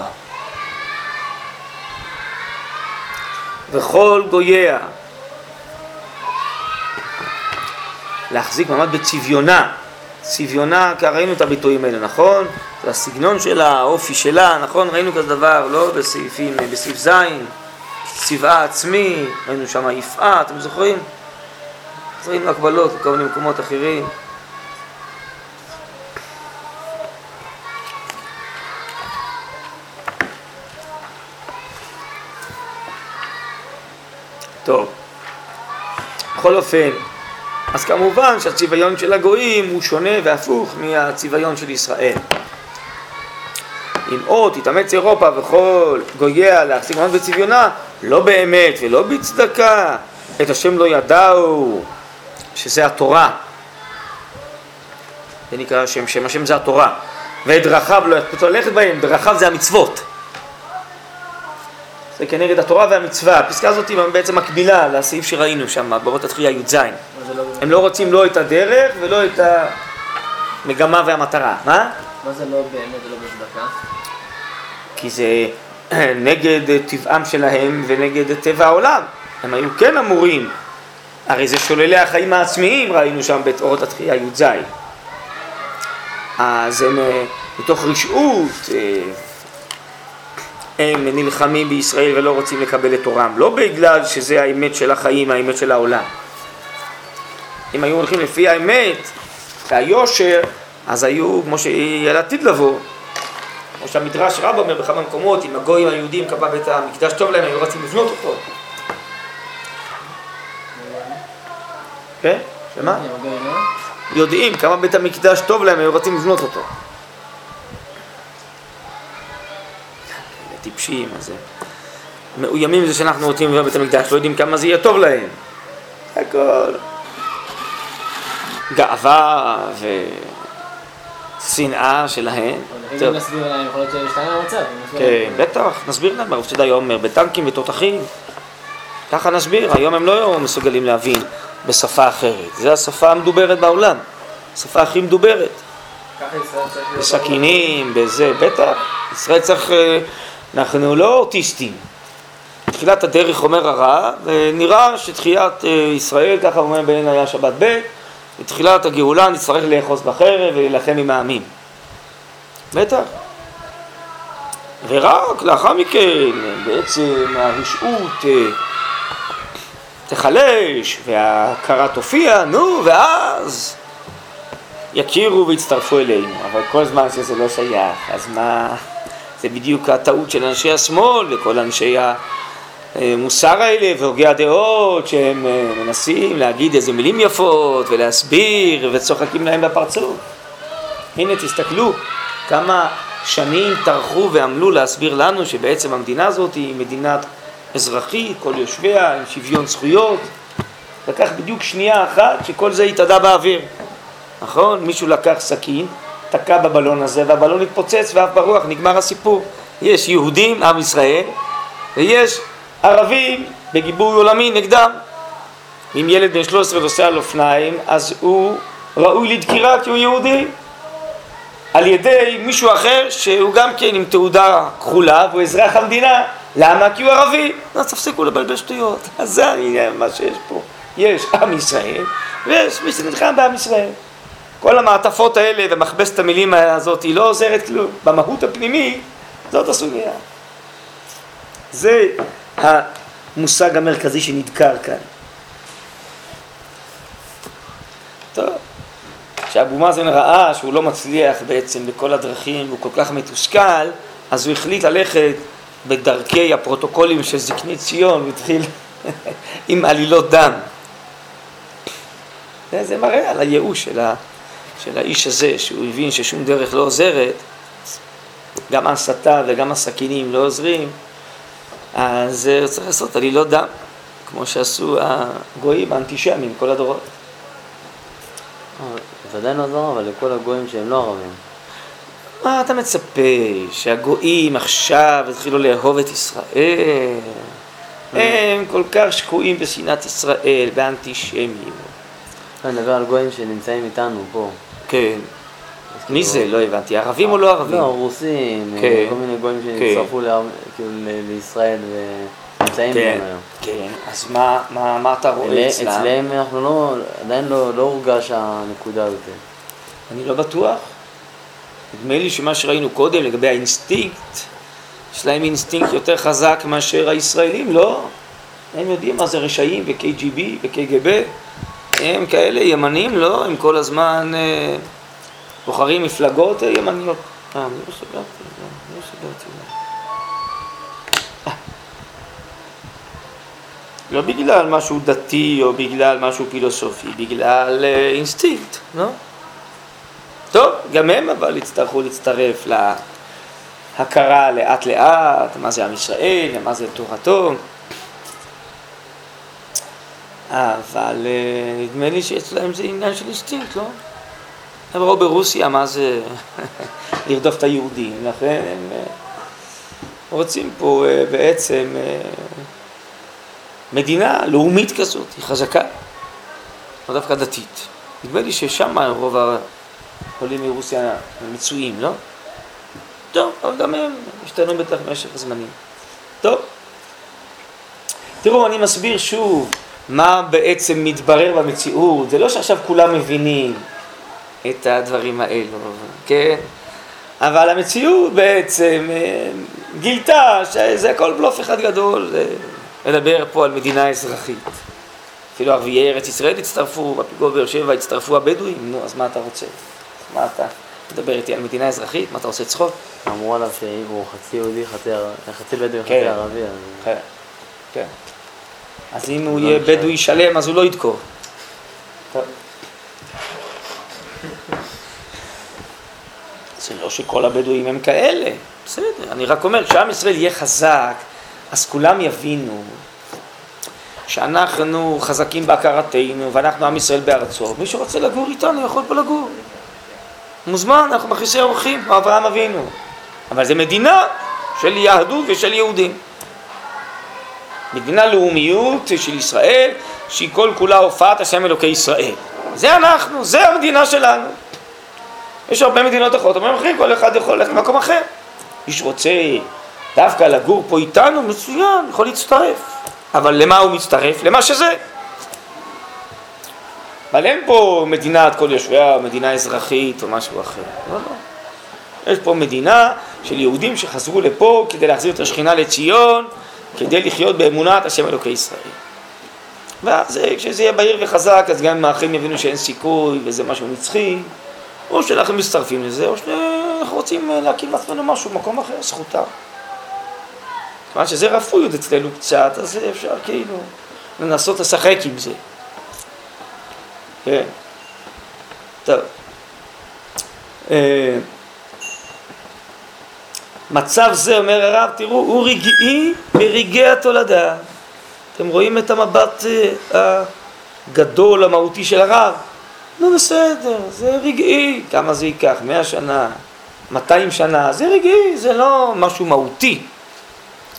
וכל גוייה להחזיק מעמד בצביונה. צביונה, כי ראינו את הביטויים האלה, נכון? זה הסגנון שלה, האופי שלה, נכון? ראינו כזה דבר, לא בסעיפים, בסעיף ז', צבעה עצמי, ראינו שם יפעה, אתם זוכרים? אז ראינו הקבלות בכל מיני מקומות אחרים. טוב, בכל אופן, אז כמובן שהצביון של הגויים הוא שונה והפוך מהצביון של ישראל. אם עוד תתאמץ אירופה וכל גוייה להחזיק מעמד בצביונה, לא באמת ולא בצדקה, את השם לא ידעו, שזה התורה. זה נקרא שם, שם השם זה התורה. ואת דרכיו לא יחפצו ללכת בהם, דרכיו זה המצוות. זה כנגד התורה והמצווה. הפסקה הזאת היא בעצם מקבילה לסעיף שראינו שם, באות התחייה י"ז. הם לא רוצים לא את הדרך ולא את המגמה והמטרה. מה? מה זה לא באמת ולא בצדקה? כי זה נגד טבעם שלהם ונגד טבע העולם. הם היו כן אמורים, הרי זה שוללי החיים העצמיים, ראינו שם באורות התחייה י"ז. אז הם אה, מתוך רשעות, אה, הם נלחמים בישראל ולא רוצים לקבל את תורם, לא בגלל שזה האמת של החיים, האמת של העולם. אם היו הולכים לפי האמת והיושר, אז היו, כמו שיהיה לעתיד לבוא, כמו שהמדרש רב אומר בכמה מקומות, אם הגויים היהודים קבע בית המקדש טוב להם, היו רצים לבנות אותו. כן? שמה? לא? יודעים כמה בית המקדש טוב להם, היו רוצים לבנות אותו. טיפשים, אז. מאוימים זה שאנחנו רוצים לבנות בית המקדש, לא יודעים כמה זה יהיה טוב להם. הכל. גאווה ושנאה שלהם. אם. נסביר להם, יכול להיות שישתנה המצב. כן. בטח, נסביר להם, הרב צדאי אומר, בטנקים ותותחים. ככה נסביר, היום הם לא מסוגלים להבין בשפה אחרת. זו השפה המדוברת בעולם, השפה הכי מדוברת. ככה ישראל צריך. בסכינים, בזה, בטח. ישראל צריך, אה, אנחנו לא אוטיסטים. תחילת הדרך אומר הרע, ונראה שתחיית אה, ישראל, ככה אומר בעין היה שבת ב', בתחילת הגאולה נצטרך לאחוז בחרב ולהילחם עם העמים. בטח. ורק לאחר מכן בעצם הרשעות אה, תיחלש וההכרה תופיע, נו, ואז יכירו ויצטרפו אלינו. אבל כל זמן שזה לא שייך, אז מה... זה בדיוק הטעות של אנשי השמאל וכל אנשי המוסר האלה והוגי הדעות שהם אה, מנסים להגיד איזה מילים יפות ולהסביר וצוחקים להם בפרצוף. הנה תסתכלו כמה שנים טרחו ועמלו להסביר לנו שבעצם המדינה הזאת היא מדינת אזרחית, כל יושביה, עם שוויון זכויות. לקח בדיוק שנייה אחת שכל זה התאדה באוויר. נכון? מישהו לקח סכין, תקע בבלון הזה והבלון התפוצץ ואף ברוח, נגמר הסיפור. יש יהודים, עם ישראל, ויש ערבים בגיבוי עולמי נגדם. אם ילד בן 13 נוסע על אופניים, אז הוא ראוי לדקירה כי הוא יהודי. על ידי מישהו אחר שהוא גם כן עם תעודה כחולה והוא אזרח המדינה. למה? כי הוא ערבי. אז תפסיקו לבלבל שטויות. אז זה מה שיש פה. יש עם ישראל ויש מי שנלחם בעם ישראל. כל המעטפות האלה ומכבסת המילים הזאת היא לא עוזרת כלום. במהות הפנימית זאת הסוגיה. זה המושג המרכזי שנדקר כאן. טוב, כשאבו מאזן ראה שהוא לא מצליח בעצם בכל הדרכים, הוא כל כך מתוסכל, אז הוא החליט ללכת בדרכי הפרוטוקולים של זקני ציון, והתחיל עם עלילות דם. זה מראה על הייאוש של, ה, של האיש הזה, שהוא הבין ששום דרך לא עוזרת, גם ההסתה וגם הסכינים לא עוזרים, אז הוא צריך לעשות עלילות דם, כמו שעשו הגויים האנטישמים כל הדורות. זה עדיין לא עזר, אבל לכל הגויים שהם לא ערבים. מה אתה מצפה, שהגויים עכשיו יתחילו לאהוב את ישראל? הם כל כך שקועים בשנאת ישראל, באנטישמיות. אני מדבר על גויים שנמצאים איתנו פה. כן. מי זה? לא הבנתי. ערבים או לא ערבים? לא, רוסים, כן. כל מיני גויים כן. שהצטרפו כאילו לישראל ונמצאים כן, גם היום. כן. אז מה- אתה רואה אצלם? אצלם אנחנו לא, עדיין לא לא הורגש הנקודה הזאת. אני לא בטוח. נדמה לי שמה שראינו קודם לגבי האינסטינקט, יש להם אינסטינקט יותר חזק מאשר הישראלים, לא? הם יודעים מה זה רשעים ו-KGB ו-KGB, הם כאלה ימנים, לא? הם כל הזמן אה, בוחרים מפלגות אה, ימניות. אה, אני לא סגרתי, לא, לא סגרתי. אה. לא בגלל משהו דתי או בגלל משהו פילוסופי, בגלל אה, אינסטינקט, לא? טוב, גם הם אבל יצטרכו להצטרף להכרה לאט לאט, מה זה עם ישראל ומה זה תורתו. אבל אה, נדמה לי שאצלם זה עניין של אינסטינקט, לא? הם ראו ברוסיה מה זה לרדוף את היהודים, לכן הם אה, רוצים פה אה, בעצם מדינה לאומית כזאת, היא חזקה, לא דווקא דתית. נדמה לי ששם רוב העולים מרוסיה מצויים, לא? טוב, אבל גם הם השתנו בטח במשך הזמנים. טוב, תראו, אני מסביר שוב מה בעצם מתברר במציאות. זה לא שעכשיו כולם מבינים את הדברים האלו, כן? אבל המציאות בעצם אה, גילתה שזה הכל בלוף אחד גדול, אה, לדבר פה על מדינה אזרחית. אפילו ערביי ארץ ישראל הצטרפו, בפיגוע באר שבע הצטרפו הבדואים, נו, אז מה אתה רוצה? מה אתה מדבר איתי על מדינה אזרחית? מה אתה עושה צחוק? אמרו עליו שהוא חצי יהודי, חצי ער- חצי בדואי, כן. חצי ערבי. כן, כן. אז אם הוא יהיה בדואי שלם, אז הוא לא ידקור. זה לא שכל הבדואים הם כאלה, בסדר. אני רק אומר, כשעם ישראל יהיה חזק, אז כולם יבינו שאנחנו חזקים בהכרתנו, ואנחנו עם ישראל בארצו. מי שרוצה לגור איתנו יכול פה לגור. מוזמן, אנחנו מכניסי אורחים, אברהם אבינו. אבל זה מדינה של יהדות ושל יהודים. מדינה לאומיות של ישראל, שהיא כל כולה הופעת השם אלוקי ישראל. זה אנחנו, זה המדינה שלנו. יש הרבה מדינות אחרות, אומרים אחרים, כל אחד יכול ללכת למקום אחר. מי שרוצה דווקא לגור פה איתנו, מצוין, יכול להצטרף. אבל למה הוא מצטרף? למה שזה. אבל אין פה מדינת כל יושביה, או מדינה אזרחית או משהו אחר. לא, לא. יש פה מדינה של יהודים שחזרו לפה כדי להחזיר את השכינה לציון, כדי לחיות באמונת השם אלוקי ישראל. ואז אה, כשזה יהיה בהיר וחזק, אז גם אם האחים יבינו שאין סיכוי וזה משהו נצחי, או שאנחנו מצטרפים לזה, או שאנחנו רוצים אה, להקים לעצמנו משהו במקום אחר, זכותם. כיוון שזה רפוי עוד אצלנו קצת, אז אפשר כאילו לנסות לשחק עם זה. כן. טוב. מצב זה, אומר הרב, תראו, הוא רגעי ברגעי התולדה. אתם רואים את המבט אה, הגדול, המהותי של הרב? נו בסדר, זה רגעי. כמה זה ייקח? מאה שנה? 200 שנה? זה רגעי, זה לא משהו מהותי.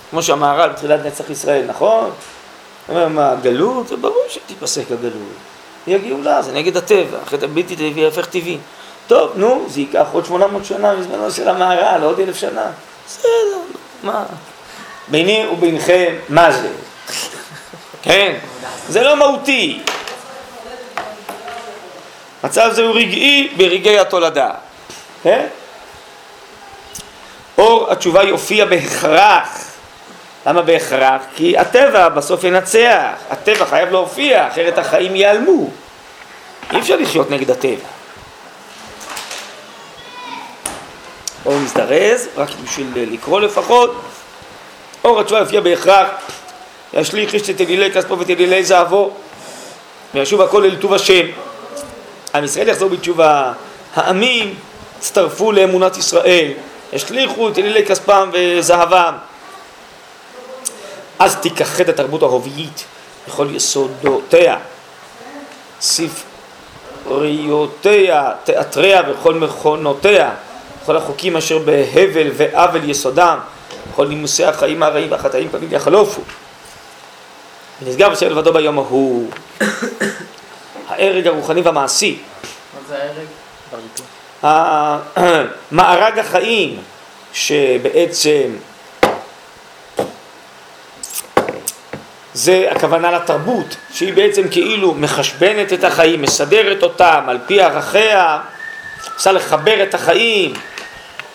כמו שהמהר"ל בתחילת נצח ישראל, נכון? הוא אומר, מה, גלות? זה ברור שתיפסק הגלות. היא הגאולה, זה נגד הטבע, החטא הבלתי טבעי יהפך טבעי. טוב, נו, זה ייקח עוד 800 שנה מזמנו של המהר"ל, עוד אלף שנה. בסדר, מה? ביני ובינכם, מה זה? כן, זה לא מהותי. מצב זה הוא רגעי ברגעי התולדה. כן? אור התשובה יופיע בהכרח. למה בהכרח? כי הטבע בסוף ינצח. הטבע חייב להופיע, אחרת החיים ייעלמו. אי אפשר לחיות נגד הטבע. או מזדרז, רק בשביל לקרוא לפחות. אור התשובה יופיע בהכרח. ישליך איש את אלילי כספו ואת אלילי זהבו, וישוב הכל אל טוב השם. עם ישראל יחזור בתשובה, העמים הצטרפו לאמונת ישראל, השליכו את אלילי כספם וזהבם. אז תיכחד התרבות הרובעית בכל יסודותיה, ספריותיה, תיאטריה וכל מכונותיה, כל החוקים אשר בהבל ועוול יסודם, כל נימוסי החיים הרעים והחטאים פנים יחלופו. נסגר בשם לבדו ביום ההוא. ההרג הרוחני והמעשי. מה זה ההרג? מארג החיים, שבעצם זה הכוונה לתרבות, שהיא בעצם כאילו מחשבנת את החיים, מסדרת אותם על פי ערכיה, עושה לחבר את החיים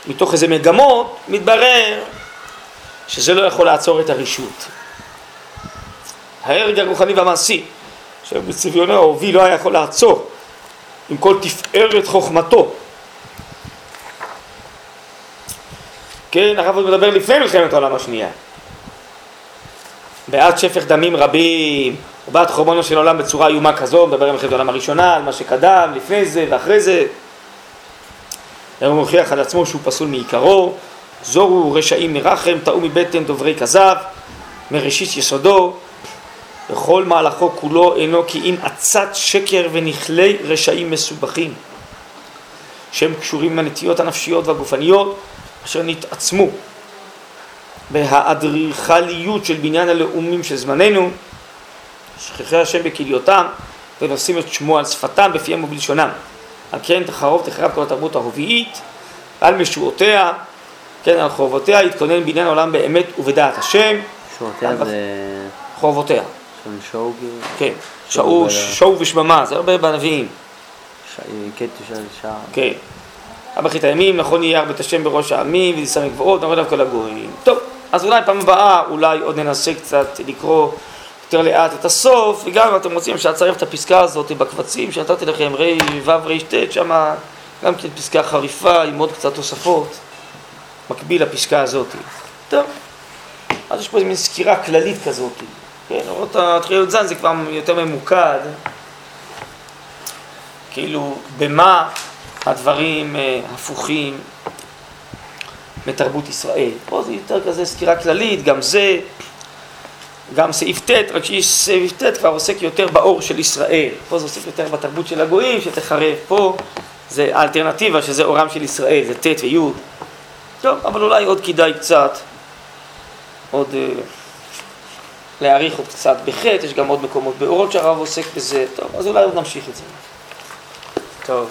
מתוך איזה מגמות, מתברר שזה לא יכול לעצור את הרישות. ההרג הרוחני והמעשי, שבצביונו ההובי לא היה יכול לעצור עם כל תפארת חוכמתו. כן, הרב עוד מדבר לפני מלחמת העולם השנייה. בעד שפך דמים רבים, ובעד חורבנו של העולם בצורה איומה כזו, מדבר על מלחמת העולם הראשונה, על מה שקדם, לפני זה ואחרי זה. הוא מוכיח על עצמו שהוא פסול מעיקרו, זורו רשעים מרחם, טעו מבטן דוברי כזב, מראשית יסודו, וכל מהלכו כולו אינו כי אם עצת שקר ונכלי רשעים מסובכים, שהם קשורים עם הנטיות הנפשיות והגופניות אשר נתעצמו בהאדריכליות של בניין הלאומים של זמננו, שכחי השם בכליותם ונושאים את שמו על שפתם בפיהם ובלשונם. על כן תחרוב תחרב כל התרבות הרביעית על משועותיה, כן, על חורבותיה, יתכונן בניין העולם באמת ובדעת השם. משועותיה זה... חורבותיה. של שואו כאילו? כן, שואו, שואו ושממה, זה הרבה בנביאים. כן. אבא הימים, נכון יהיה הרבה את השם בראש העמים, ונישא מגבורות, נורד עליו כל הגויים. טוב, אז אולי פעם הבאה, אולי עוד ננסה קצת לקרוא יותר לאט את הסוף, וגם אם אתם רוצים אפשר לצרף את הפסקה הזאת בקבצים שנתתי לכם, רי ו' רי ט', שם גם כן פסקה חריפה עם עוד קצת תוספות, מקביל לפסקה הזאת. טוב, אז יש פה איזו סקירה כללית כזאת. כן, אורות התחילה י"ז זה כבר יותר ממוקד, כאילו במה הדברים אה, הפוכים מתרבות ישראל. פה זה יותר כזה סקירה כללית, גם זה, גם סעיף ט', רק שסעיף ט' כבר עוסק יותר באור של ישראל. פה זה עוסק יותר בתרבות של הגויים שתחרב. פה זה האלטרנטיבה שזה אורם של ישראל, זה ט' וי'. טוב, אבל אולי עוד כדאי קצת, עוד... אה, להעריך עוד קצת בחטא, יש גם עוד מקומות באורות שהרב עוסק בזה, טוב, אז אולי עוד נמשיך את זה. טוב.